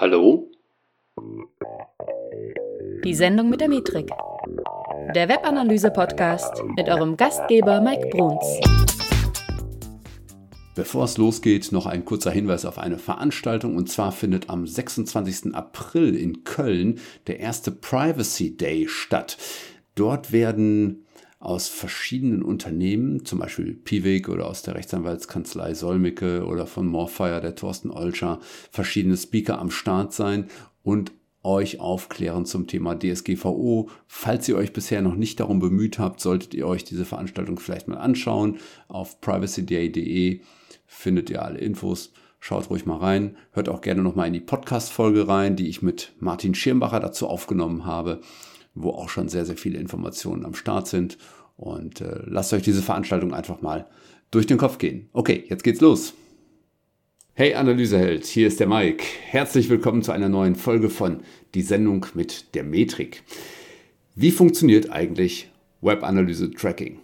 Hallo? Die Sendung mit der Metrik. Der Webanalyse-Podcast mit eurem Gastgeber Mike Bruns. Bevor es losgeht, noch ein kurzer Hinweis auf eine Veranstaltung. Und zwar findet am 26. April in Köln der erste Privacy Day statt. Dort werden aus verschiedenen Unternehmen, zum Beispiel Piwik oder aus der Rechtsanwaltskanzlei Solmicke oder von Morfire, der Thorsten Olscher, verschiedene Speaker am Start sein und euch aufklären zum Thema DSGVO. Falls ihr euch bisher noch nicht darum bemüht habt, solltet ihr euch diese Veranstaltung vielleicht mal anschauen. Auf privacyday.de findet ihr alle Infos. Schaut ruhig mal rein. Hört auch gerne noch mal in die Podcast-Folge rein, die ich mit Martin Schirmbacher dazu aufgenommen habe wo auch schon sehr, sehr viele Informationen am Start sind. Und äh, lasst euch diese Veranstaltung einfach mal durch den Kopf gehen. Okay, jetzt geht's los. Hey Analyseheld, hier ist der Mike. Herzlich willkommen zu einer neuen Folge von Die Sendung mit der Metrik. Wie funktioniert eigentlich Webanalyse Tracking?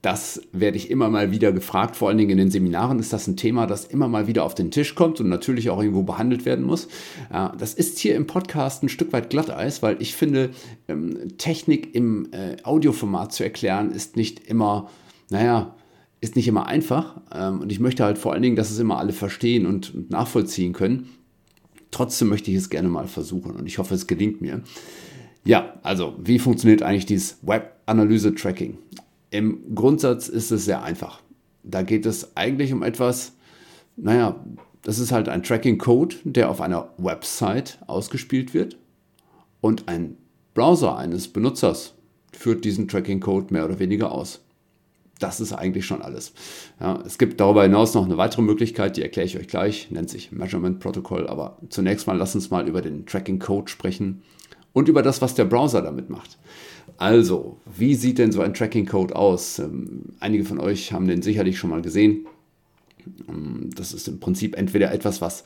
Das werde ich immer mal wieder gefragt. Vor allen Dingen in den Seminaren ist das ein Thema, das immer mal wieder auf den Tisch kommt und natürlich auch irgendwo behandelt werden muss. Das ist hier im Podcast ein Stück weit Glatteis, weil ich finde, ähm, Technik im äh, Audioformat zu erklären ist nicht immer, naja, ist nicht immer einfach. Ähm, und ich möchte halt vor allen Dingen, dass es immer alle verstehen und nachvollziehen können. Trotzdem möchte ich es gerne mal versuchen und ich hoffe, es gelingt mir. Ja, also wie funktioniert eigentlich dieses Web-Analyse-Tracking? Im Grundsatz ist es sehr einfach. Da geht es eigentlich um etwas, naja, das ist halt ein Tracking-Code, der auf einer Website ausgespielt wird und ein Browser eines Benutzers führt diesen Tracking-Code mehr oder weniger aus. Das ist eigentlich schon alles. Ja, es gibt darüber hinaus noch eine weitere Möglichkeit, die erkläre ich euch gleich, nennt sich Measurement Protocol. Aber zunächst mal lasst uns mal über den Tracking Code sprechen und über das, was der Browser damit macht. Also, wie sieht denn so ein Tracking-Code aus? Ähm, einige von euch haben den sicherlich schon mal gesehen. Ähm, das ist im Prinzip entweder etwas, was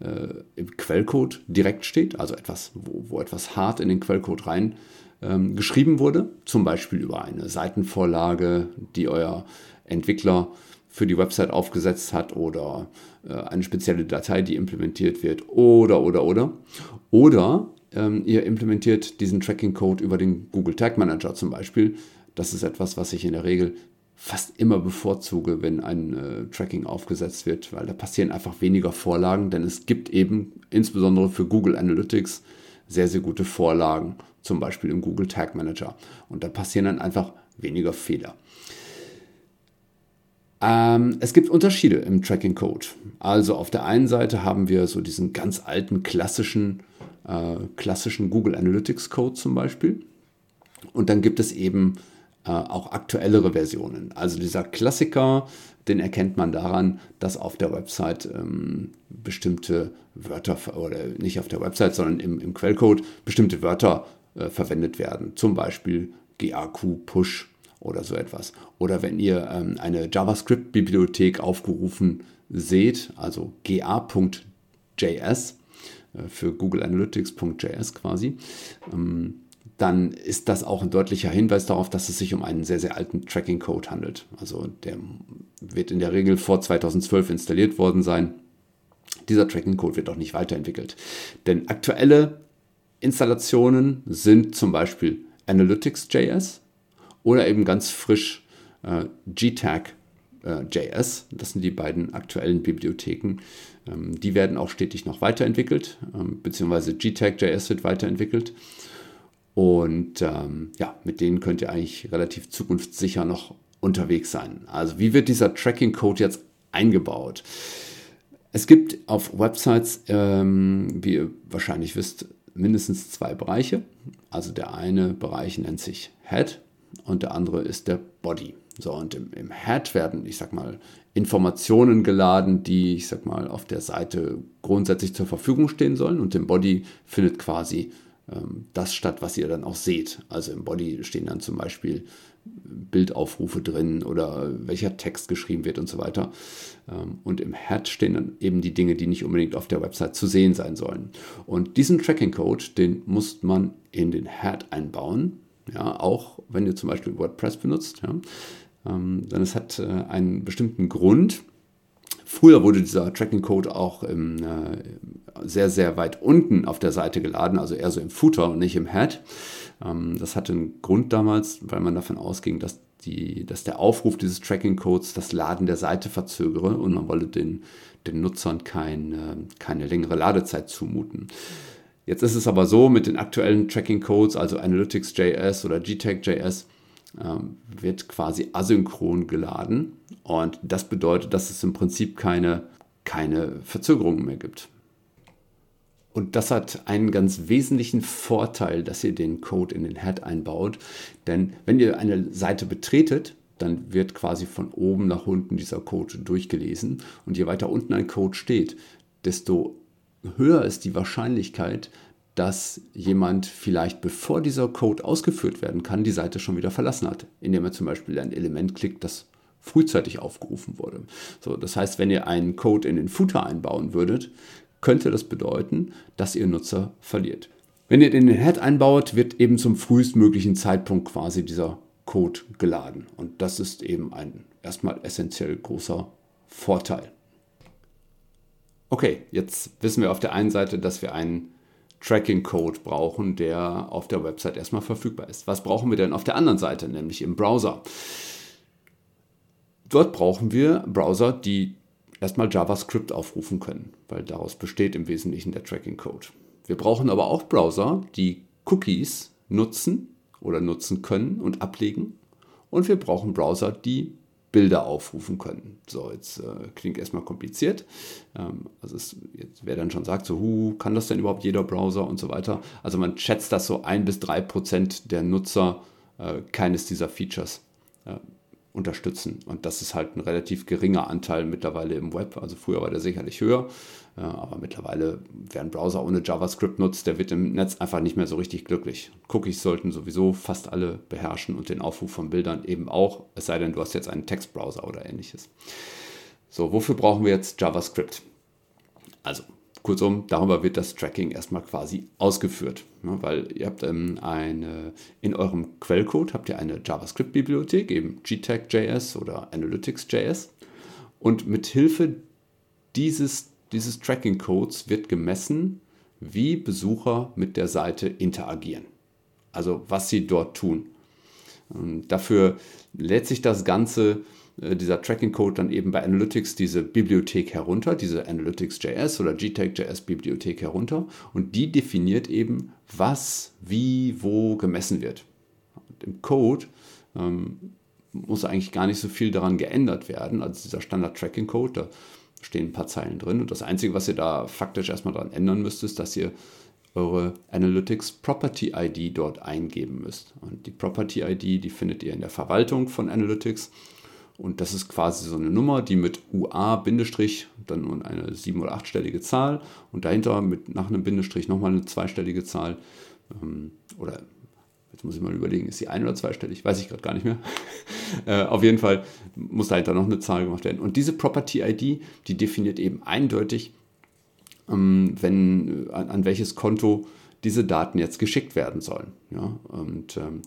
äh, im Quellcode direkt steht, also etwas, wo, wo etwas hart in den Quellcode rein ähm, geschrieben wurde, zum Beispiel über eine Seitenvorlage, die euer Entwickler für die Website aufgesetzt hat oder äh, eine spezielle Datei, die implementiert wird oder oder oder. Oder ähm, ihr implementiert diesen Tracking-Code über den Google Tag Manager zum Beispiel. Das ist etwas, was ich in der Regel fast immer bevorzuge, wenn ein äh, Tracking aufgesetzt wird, weil da passieren einfach weniger Vorlagen, denn es gibt eben insbesondere für Google Analytics sehr, sehr gute Vorlagen, zum Beispiel im Google Tag Manager. Und da passieren dann einfach weniger Fehler. Ähm, es gibt Unterschiede im Tracking Code. Also auf der einen Seite haben wir so diesen ganz alten klassischen äh, klassischen Google Analytics Code zum Beispiel. Und dann gibt es eben äh, auch aktuellere Versionen. Also dieser Klassiker, den erkennt man daran, dass auf der Website ähm, bestimmte Wörter, oder nicht auf der Website, sondern im, im Quellcode bestimmte Wörter äh, verwendet werden. Zum Beispiel GAQ Push oder so etwas. Oder wenn ihr ähm, eine JavaScript-Bibliothek aufgerufen seht, also ga.js, äh, für Google Analytics.js quasi, ähm, dann ist das auch ein deutlicher Hinweis darauf, dass es sich um einen sehr, sehr alten Tracking-Code handelt. Also der wird in der Regel vor 2012 installiert worden sein. Dieser Tracking-Code wird auch nicht weiterentwickelt. Denn aktuelle Installationen sind zum Beispiel Analytics.js oder eben ganz frisch äh, GTAG äh. Das sind die beiden aktuellen Bibliotheken. Ähm, die werden auch stetig noch weiterentwickelt, ähm, beziehungsweise GTAG.js wird weiterentwickelt. Und ähm, ja, mit denen könnt ihr eigentlich relativ zukunftssicher noch unterwegs sein. Also wie wird dieser Tracking-Code jetzt eingebaut? Es gibt auf Websites, ähm, wie ihr wahrscheinlich wisst, mindestens zwei Bereiche. Also der eine Bereich nennt sich Head und der andere ist der Body. So, und im, im Head werden, ich sag mal, Informationen geladen, die, ich sag mal, auf der Seite grundsätzlich zur Verfügung stehen sollen. Und im Body findet quasi ähm, das statt, was ihr dann auch seht. Also im Body stehen dann zum Beispiel Bildaufrufe drin oder welcher Text geschrieben wird und so weiter. Ähm, und im Head stehen dann eben die Dinge, die nicht unbedingt auf der Website zu sehen sein sollen. Und diesen Tracking-Code, den muss man in den Head einbauen. Ja, auch wenn ihr zum Beispiel WordPress benutzt. Ja ähm, denn es hat äh, einen bestimmten Grund, Früher wurde dieser Tracking-Code auch im, äh, sehr, sehr weit unten auf der Seite geladen, also eher so im Footer und nicht im Head. Ähm, das hatte einen Grund damals, weil man davon ausging, dass, die, dass der Aufruf dieses Tracking-Codes das Laden der Seite verzögere und man wollte den, den Nutzern kein, äh, keine längere Ladezeit zumuten. Jetzt ist es aber so, mit den aktuellen Tracking-Codes, also Analytics.js oder GTAG.js, ähm, wird quasi asynchron geladen. Und das bedeutet, dass es im Prinzip keine, keine Verzögerungen mehr gibt. Und das hat einen ganz wesentlichen Vorteil, dass ihr den Code in den Head einbaut. Denn wenn ihr eine Seite betretet, dann wird quasi von oben nach unten dieser Code durchgelesen. Und je weiter unten ein Code steht, desto höher ist die Wahrscheinlichkeit, dass jemand vielleicht bevor dieser Code ausgeführt werden kann, die Seite schon wieder verlassen hat, indem er zum Beispiel ein Element klickt, das frühzeitig aufgerufen wurde. So, das heißt, wenn ihr einen Code in den Footer einbauen würdet, könnte das bedeuten, dass ihr Nutzer verliert. Wenn ihr den Head einbaut, wird eben zum frühestmöglichen Zeitpunkt quasi dieser Code geladen. Und das ist eben ein erstmal essentiell großer Vorteil. Okay, jetzt wissen wir auf der einen Seite, dass wir einen Tracking-Code brauchen, der auf der Website erstmal verfügbar ist. Was brauchen wir denn auf der anderen Seite, nämlich im Browser? Dort brauchen wir Browser, die erstmal JavaScript aufrufen können, weil daraus besteht im Wesentlichen der Tracking-Code. Wir brauchen aber auch Browser, die Cookies nutzen oder nutzen können und ablegen. Und wir brauchen Browser, die Bilder aufrufen können. So, jetzt äh, klingt erstmal kompliziert. Ähm, also es, jetzt, wer dann schon sagt, so, hu, kann das denn überhaupt jeder Browser und so weiter. Also man schätzt, dass so ein bis drei Prozent der Nutzer äh, keines dieser Features äh, unterstützen. Und das ist halt ein relativ geringer Anteil mittlerweile im Web. Also früher war der sicherlich höher, äh, aber mittlerweile, wer einen Browser ohne JavaScript nutzt, der wird im Netz einfach nicht mehr so richtig glücklich. Cookies sollten sowieso fast alle beherrschen und den Aufruf von Bildern eben auch, es sei denn, du hast jetzt einen Textbrowser oder ähnliches. So, wofür brauchen wir jetzt JavaScript? Also, Kurzum, darüber wird das Tracking erstmal quasi ausgeführt, ne, weil ihr habt ähm, eine, in eurem Quellcode habt ihr eine JavaScript-Bibliothek, eben GTAG.js oder Analytics.js und mit Hilfe dieses, dieses Tracking-Codes wird gemessen, wie Besucher mit der Seite interagieren. Also was sie dort tun. Und dafür lädt sich das Ganze äh, dieser Tracking-Code dann eben bei Analytics diese Bibliothek herunter, diese Analytics.js oder GTAG.js-Bibliothek herunter und die definiert eben, was, wie, wo gemessen wird. Und Im Code ähm, muss eigentlich gar nicht so viel daran geändert werden, als dieser Standard-Tracking-Code, da stehen ein paar Zeilen drin und das Einzige, was ihr da faktisch erstmal daran ändern müsst, ist, dass ihr eure Analytics Property ID dort eingeben müsst. Und die Property ID, die findet ihr in der Verwaltung von Analytics und das ist quasi so eine Nummer, die mit UA Bindestrich, dann nur eine sieben- oder achtstellige Zahl und dahinter mit nach einem Bindestrich nochmal eine zweistellige Zahl. Ähm, oder jetzt muss ich mal überlegen, ist sie ein- oder zweistellig? Weiß ich gerade gar nicht mehr. äh, auf jeden Fall muss dahinter noch eine Zahl gemacht werden. Und diese Property ID, die definiert eben eindeutig, ähm, wenn, an, an, welches Konto diese Daten jetzt geschickt werden sollen. Ja? Und ähm,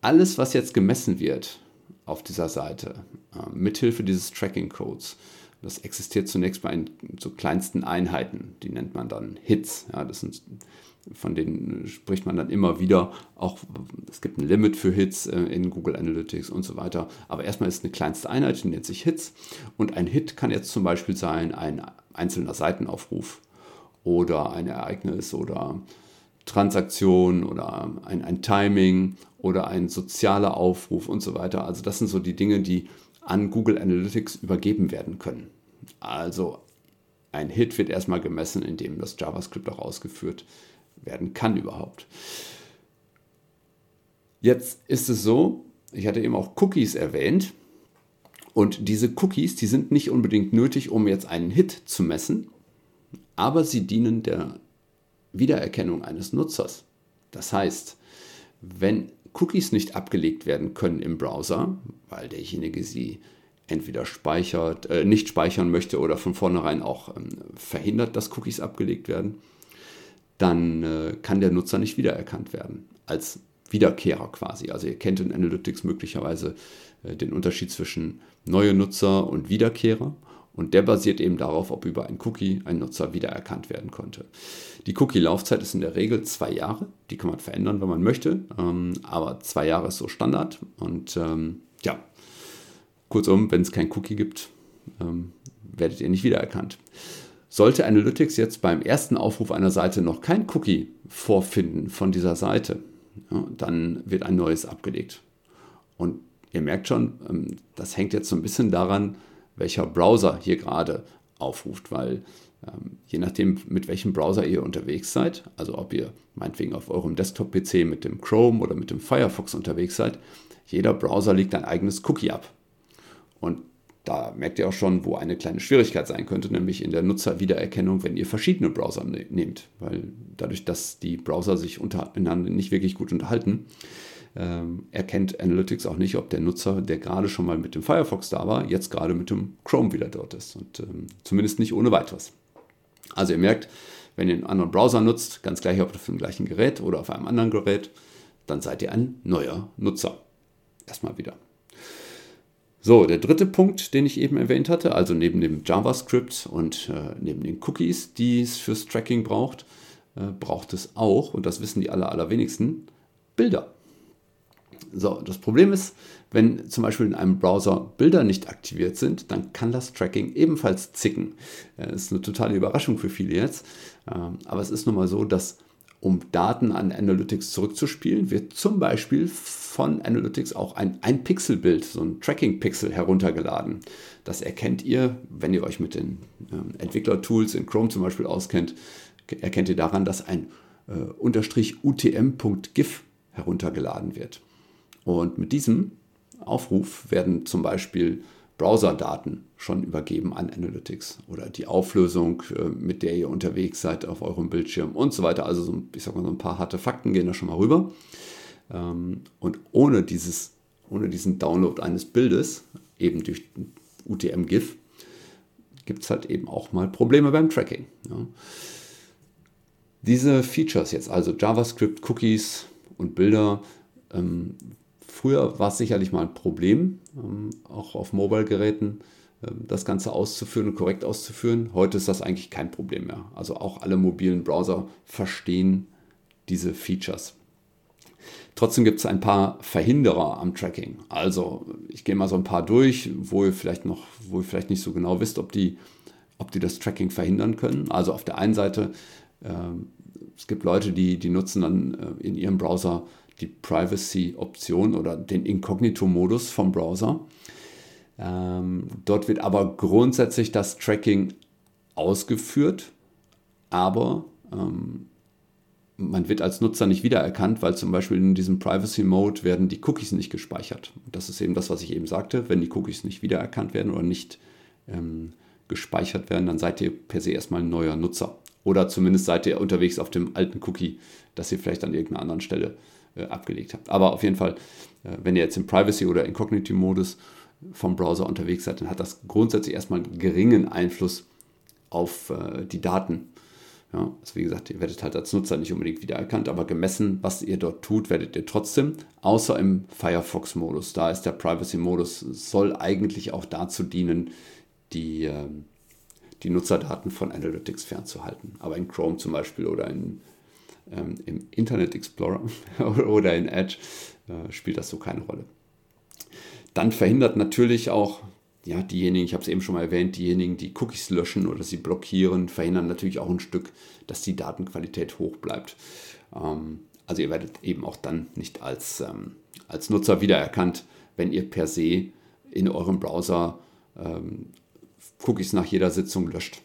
alles, was jetzt gemessen wird, auf dieser Seite äh, mithilfe dieses Tracking-Codes. Das existiert zunächst bei so kleinsten Einheiten, die nennt man dann Hits. Ja, das sind, von denen spricht man dann immer wieder. Auch es gibt ein Limit für Hits äh, in Google Analytics und so weiter. Aber erstmal ist eine kleinste Einheit, die nennt sich Hits. Und ein Hit kann jetzt zum Beispiel sein ein einzelner Seitenaufruf oder ein Ereignis oder Transaktion oder ein, ein Timing oder ein sozialer Aufruf und so weiter. Also das sind so die Dinge, die an Google Analytics übergeben werden können. Also ein Hit wird erstmal gemessen, indem das JavaScript auch ausgeführt werden kann überhaupt. Jetzt ist es so, ich hatte eben auch Cookies erwähnt. Und diese Cookies, die sind nicht unbedingt nötig, um jetzt einen Hit zu messen, aber sie dienen der Wiedererkennung eines Nutzers. Das heißt, wenn Cookies nicht abgelegt werden können im Browser, weil derjenige sie entweder speichert, äh, nicht speichern möchte oder von vornherein auch ähm, verhindert, dass Cookies abgelegt werden, dann äh, kann der Nutzer nicht wiedererkannt werden als Wiederkehrer quasi. Also ihr kennt in Analytics möglicherweise äh, den Unterschied zwischen neue Nutzer und Wiederkehrer. Und der basiert eben darauf, ob über ein Cookie ein Nutzer wiedererkannt werden konnte. Die Cookie-Laufzeit ist in der Regel zwei Jahre. Die kann man verändern, wenn man möchte. Ähm, aber zwei Jahre ist so Standard. Und ähm, ja, kurzum, wenn es kein Cookie gibt, ähm, werdet ihr nicht wiedererkannt. Sollte Analytics jetzt beim ersten Aufruf einer Seite noch kein Cookie vorfinden von dieser Seite, ja, dann wird ein neues abgelegt. Und ihr merkt schon, das hängt jetzt so ein bisschen daran, welcher Browser hier gerade aufruft, weil ähm, je nachdem, mit welchem Browser ihr unterwegs seid, also ob ihr meinetwegen auf eurem Desktop-PC mit dem Chrome oder mit dem Firefox unterwegs seid, jeder Browser legt ein eigenes Cookie ab. Und da merkt ihr auch schon, wo eine kleine Schwierigkeit sein könnte, nämlich in der Nutzerwiedererkennung, wenn ihr verschiedene Browser ne nehmt. Weil dadurch, dass die Browser sich untereinander nicht wirklich gut unterhalten, ähm, erkennt Analytics auch nicht, ob der Nutzer, der gerade schon mal mit dem Firefox da war, jetzt gerade mit dem Chrome wieder dort ist. Und ähm, zumindest nicht ohne weiteres. Also ihr merkt, wenn ihr einen anderen Browser nutzt, ganz gleich ob auf dem gleichen Gerät oder auf einem anderen Gerät, dann seid ihr ein neuer Nutzer. Erstmal wieder. So, der dritte Punkt, den ich eben erwähnt hatte, also neben dem JavaScript und äh, neben den Cookies, die es fürs Tracking braucht, äh, braucht es auch, und das wissen die aller, allerwenigsten, Bilder. So, das Problem ist, wenn zum Beispiel in einem Browser Bilder nicht aktiviert sind, dann kann das Tracking ebenfalls zicken. Das äh, ist eine totale Überraschung für viele jetzt. Ähm, aber es ist nun mal so, dass um Daten an Analytics zurückzuspielen, wird zum Beispiel von Analytics auch ein, ein Pixelbild, so ein Tracking-Pixel heruntergeladen. Das erkennt ihr, wenn ihr euch mit den äh, Entwickler-Tools in Chrome zum Beispiel auskennt, erkennt ihr daran, dass ein äh, Unterstrich utm.gif heruntergeladen wird. Und mit diesem Aufruf werden zum Beispiel Browserdaten schon übergeben an Analytics oder die Auflösung, äh, mit der ihr unterwegs seid auf eurem Bildschirm und so weiter. Also so, ich sag mal so ein paar harte Fakten gehen da schon mal rüber. Ähm, und ohne, dieses, ohne diesen Download eines Bildes, eben durch UTM-GIF, gibt es halt eben auch mal Probleme beim Tracking. Diese Features jetzt, also JavaScript, Cookies und Bilder, ähm, Früher war es sicherlich mal ein Problem, ähm, auch auf Mobile-Geräten, ähm, das Ganze auszuführen und korrekt auszuführen. Heute ist das eigentlich kein Problem mehr. Also auch alle mobilen Browser verstehen diese Features. Trotzdem gibt es ein paar Verhinderer am Tracking. Also ich gehe mal so ein paar durch, wo ihr vielleicht noch, wo ihr vielleicht nicht so genau wisst, ob die, ob die das Tracking verhindern können. Also auf der einen Seite, äh, es gibt Leute, die, die nutzen dann äh, in ihrem Browser die Privacy-Option oder den Inkognito-Modus vom Browser. Ähm, dort wird aber grundsätzlich das Tracking ausgeführt, aber ähm, man wird als Nutzer nicht wiedererkannt, weil zum Beispiel in diesem Privacy Mode werden die Cookies nicht gespeichert. Das ist eben das, was ich eben sagte. Wenn die Cookies nicht wiedererkannt werden oder nicht ähm, gespeichert werden, dann seid ihr per se erstmal ein neuer Nutzer. Oder zumindest seid ihr unterwegs auf dem alten Cookie, das ihr vielleicht an irgendeiner anderen Stelle äh, abgelegt habt. Aber auf jeden Fall, äh, wenn ihr jetzt im Privacy- oder Incognito-Modus vom Browser unterwegs seid, dann hat das grundsätzlich erstmal einen geringen Einfluss auf äh, die Daten. Ja, also wie gesagt, ihr werdet halt als Nutzer nicht unbedingt wiedererkannt, aber gemessen, was ihr dort tut, werdet ihr trotzdem, außer im Firefox-Modus. Da ist der Privacy-Modus, soll eigentlich auch dazu dienen, die, äh, die Nutzerdaten von Analytics fernzuhalten. Aber in Chrome zum Beispiel oder in ähm, Im Internet Explorer oder in Edge äh, spielt das so keine Rolle. Dann verhindert natürlich auch ja, diejenigen, ich habe es eben schon mal erwähnt, diejenigen, die Cookies löschen oder sie blockieren, verhindern natürlich auch ein Stück, dass die Datenqualität hoch bleibt. Ähm, also ihr werdet eben auch dann nicht als, ähm, als Nutzer wiedererkannt, wenn ihr per se in eurem Browser ähm, Cookies nach jeder Sitzung löscht.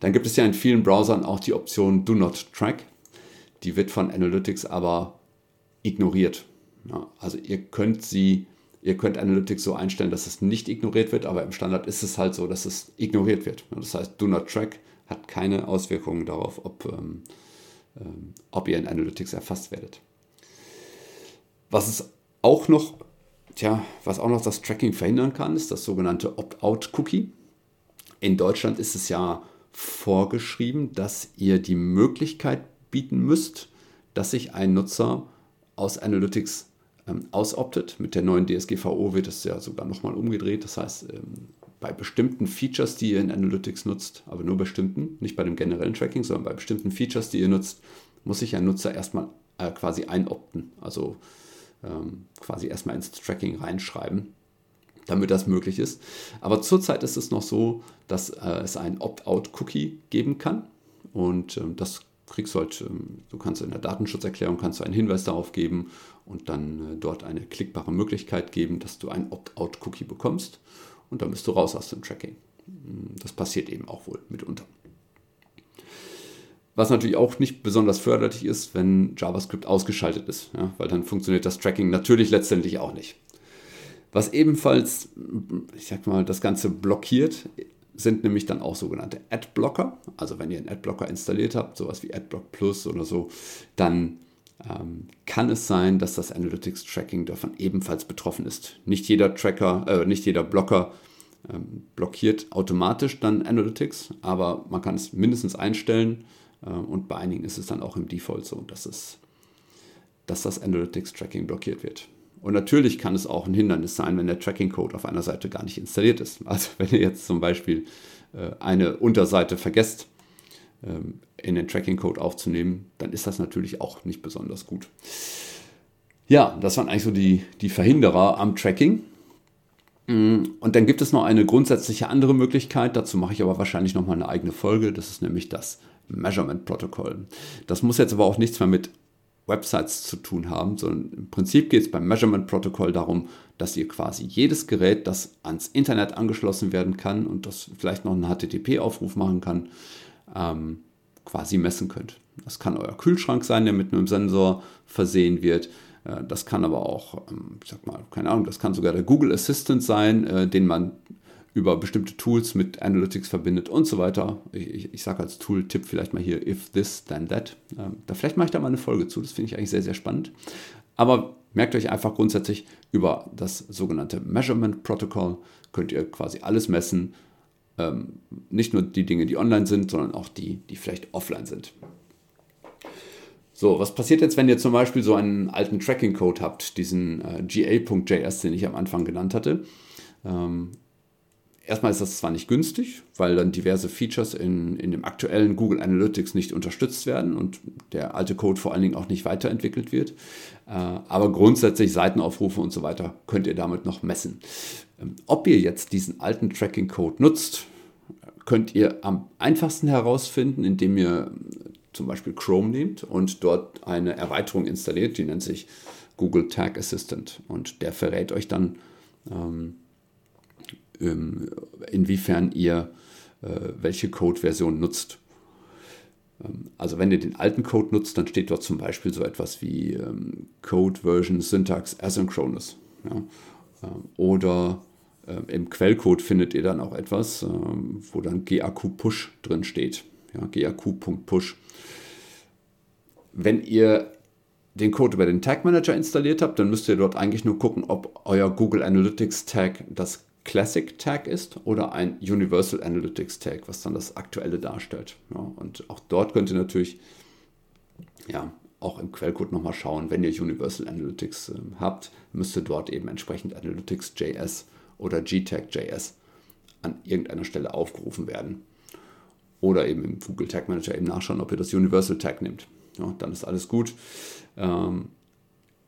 Dann gibt es ja in vielen Browsern auch die Option Do Not Track. Die wird von Analytics aber ignoriert. Ja, also ihr könnt sie, ihr könnt Analytics so einstellen, dass es nicht ignoriert wird, aber im Standard ist es halt so, dass es ignoriert wird. Das heißt, Do Not Track hat keine Auswirkungen darauf, ob, ähm, ähm, ob ihr in Analytics erfasst werdet. Was es auch noch, tja, was auch noch das Tracking verhindern kann, ist das sogenannte Opt-out-Cookie. In Deutschland ist es ja vorgeschrieben, dass ihr die Möglichkeit bieten müsst, dass sich ein Nutzer aus Analytics ähm, ausoptet. Mit der neuen DSGVO wird es ja sogar nochmal umgedreht. Das heißt, ähm, bei bestimmten Features, die ihr in Analytics nutzt, aber nur bestimmten, nicht bei dem generellen Tracking, sondern bei bestimmten Features, die ihr nutzt, muss sich ein Nutzer erstmal äh, quasi einopten. Also ähm, quasi erstmal ins Tracking reinschreiben, damit das möglich ist. Aber zurzeit ist es noch so, dass äh, es ein Opt-out-Cookie geben kann. Und ähm, das kriegst du halt, ähm, du kannst in der Datenschutzerklärung kannst du einen Hinweis darauf geben und dann äh, dort eine klickbare Möglichkeit geben, dass du ein Opt-out-Cookie bekommst und dann bist du raus aus dem Tracking. Hm, das passiert eben auch wohl mitunter. Was natürlich auch nicht besonders förderlich ist, wenn JavaScript ausgeschaltet ist, ja, weil dann funktioniert das Tracking natürlich letztendlich auch nicht. Was ebenfalls, ich sag mal, das Ganze blockiert, sind nämlich dann auch sogenannte Adblocker. Also wenn ihr einen Adblocker installiert habt, sowas wie Adblock Plus oder so, dann ähm, kann es sein, dass das Analytics Tracking davon ebenfalls betroffen ist. Nicht jeder Tracker, äh, nicht jeder Blocker ähm, blockiert automatisch dann Analytics, aber man kann es mindestens einstellen äh, und bei einigen ist es dann auch im Default so, dass, es, dass das Analytics Tracking blockiert wird. Und natürlich kann es auch ein Hindernis sein, wenn der Tracking-Code auf einer Seite gar nicht installiert ist. Also wenn ihr jetzt zum Beispiel äh, eine Unterseite vergesst, ähm, in den Tracking-Code aufzunehmen, dann ist das natürlich auch nicht besonders gut. Ja, das waren eigentlich so die, die Verhinderer am Tracking. Mm, und dann gibt es noch eine grundsätzliche andere Möglichkeit, dazu mache ich aber wahrscheinlich nochmal eine eigene Folge, das ist nämlich das Measurement Protocol. Das muss jetzt aber auch nichts mehr mit Websites zu tun haben, sondern im Prinzip geht es beim Measurement Protocol darum, dass ihr quasi jedes Gerät, das ans Internet angeschlossen werden kann und das vielleicht noch einen HTTP-Aufruf machen kann, ähm, quasi messen könnt. Das kann euer Kühlschrank sein, der mit einem Sensor versehen wird. Äh, das kann aber auch, ähm, ich sag mal, keine Ahnung, das kann sogar der Google Assistant sein, äh, den man über bestimmte Tools mit Analytics verbindet und so weiter. Ich, ich, ich sage als Tool-Tipp vielleicht mal hier, if this, then that. Ähm, da vielleicht mache ich da mal eine Folge zu, das finde ich eigentlich sehr, sehr spannend. Aber merkt euch einfach grundsätzlich, über das sogenannte Measurement Protocol könnt ihr quasi alles messen. Ähm, nicht nur die Dinge, die online sind, sondern auch die, die vielleicht offline sind. So, was passiert jetzt, wenn ihr zum Beispiel so einen alten Tracking-Code habt, diesen äh, ga.js, den ich am Anfang genannt hatte? Ähm, Erstmal ist das zwar nicht günstig, weil dann diverse Features in, in dem aktuellen Google Analytics nicht unterstützt werden und der alte Code vor allen Dingen auch nicht weiterentwickelt wird. Äh, aber grundsätzlich Seitenaufrufe und so weiter könnt ihr damit noch messen. Ähm, ob ihr jetzt diesen alten Tracking-Code nutzt, könnt ihr am einfachsten herausfinden, indem ihr zum Beispiel Chrome nehmt und dort eine Erweiterung installiert, die nennt sich Google Tag Assistant. Und der verrät euch dann, ähm, inwiefern ihr äh, welche Code-Version nutzt. Ähm, also wenn ihr den alten Code nutzt, dann steht dort zum Beispiel so etwas wie ähm, Code Version Syntax Asynchronous. Ja? oder im Quellcode findet ihr dann auch etwas, wo dann GAQ Push drin steht. Ja, GAQ.push. Wenn ihr den Code über den Tag Manager installiert habt, dann müsst ihr dort eigentlich nur gucken, ob euer Google Analytics Tag das Classic Tag ist oder ein Universal Analytics Tag, was dann das aktuelle darstellt. Ja, und auch dort könnt ihr natürlich ja, auch im Quellcode nochmal schauen, wenn ihr Universal Analytics äh, habt, müsste dort eben entsprechend Analytics.js oder GTAG.js an irgendeiner Stelle aufgerufen werden. Oder eben im Google Tag Manager eben nachschauen, ob ihr das Universal Tag nehmt. Ja, dann ist alles gut. Ähm,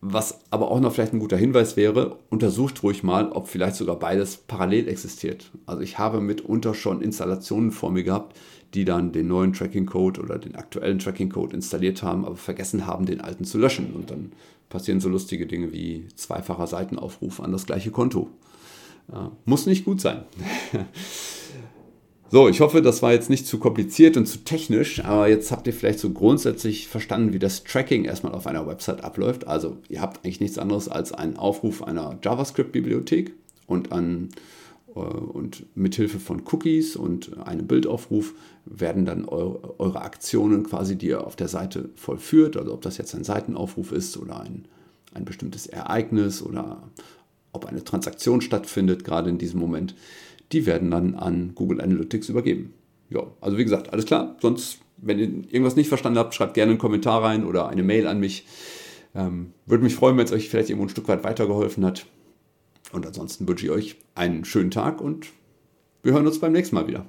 was aber auch noch vielleicht ein guter Hinweis wäre, untersucht ruhig mal, ob vielleicht sogar beides parallel existiert. Also ich habe mitunter schon Installationen vor mir gehabt, die dann den neuen Tracking-Code oder den aktuellen Tracking-Code installiert haben, aber vergessen haben, den alten zu löschen. Und dann passieren so lustige Dinge wie zweifacher Seitenaufruf an das gleiche Konto. Äh, muss nicht gut sein. So, ich hoffe, das war jetzt nicht zu kompliziert und zu technisch, aber jetzt habt ihr vielleicht so grundsätzlich verstanden, wie das Tracking erstmal auf einer Website abläuft. Also ihr habt eigentlich nichts anderes als einen Aufruf einer JavaScript-Bibliothek und an äh, und mithilfe von Cookies und einem Bildaufruf werden dann eure, eure, Aktionen quasi, die ihr auf der Seite vollführt, also ob das jetzt ein Seitenaufruf ist oder ein, ein bestimmtes Ereignis oder ob eine Transaktion stattfindet, gerade in diesem Moment, die werden dann an Google Analytics übergeben. Ja, also wie gesagt, alles klar. Sonst, wenn ihr irgendwas nicht verstanden habt, schreibt gerne einen Kommentar rein oder eine Mail an mich. Ähm, würde mich freuen, wenn es euch vielleicht irgendwo ein Stück weit weitergeholfen hat. Und ansonsten wünsche ich euch einen schönen Tag und wir hören uns beim nächsten Mal wieder.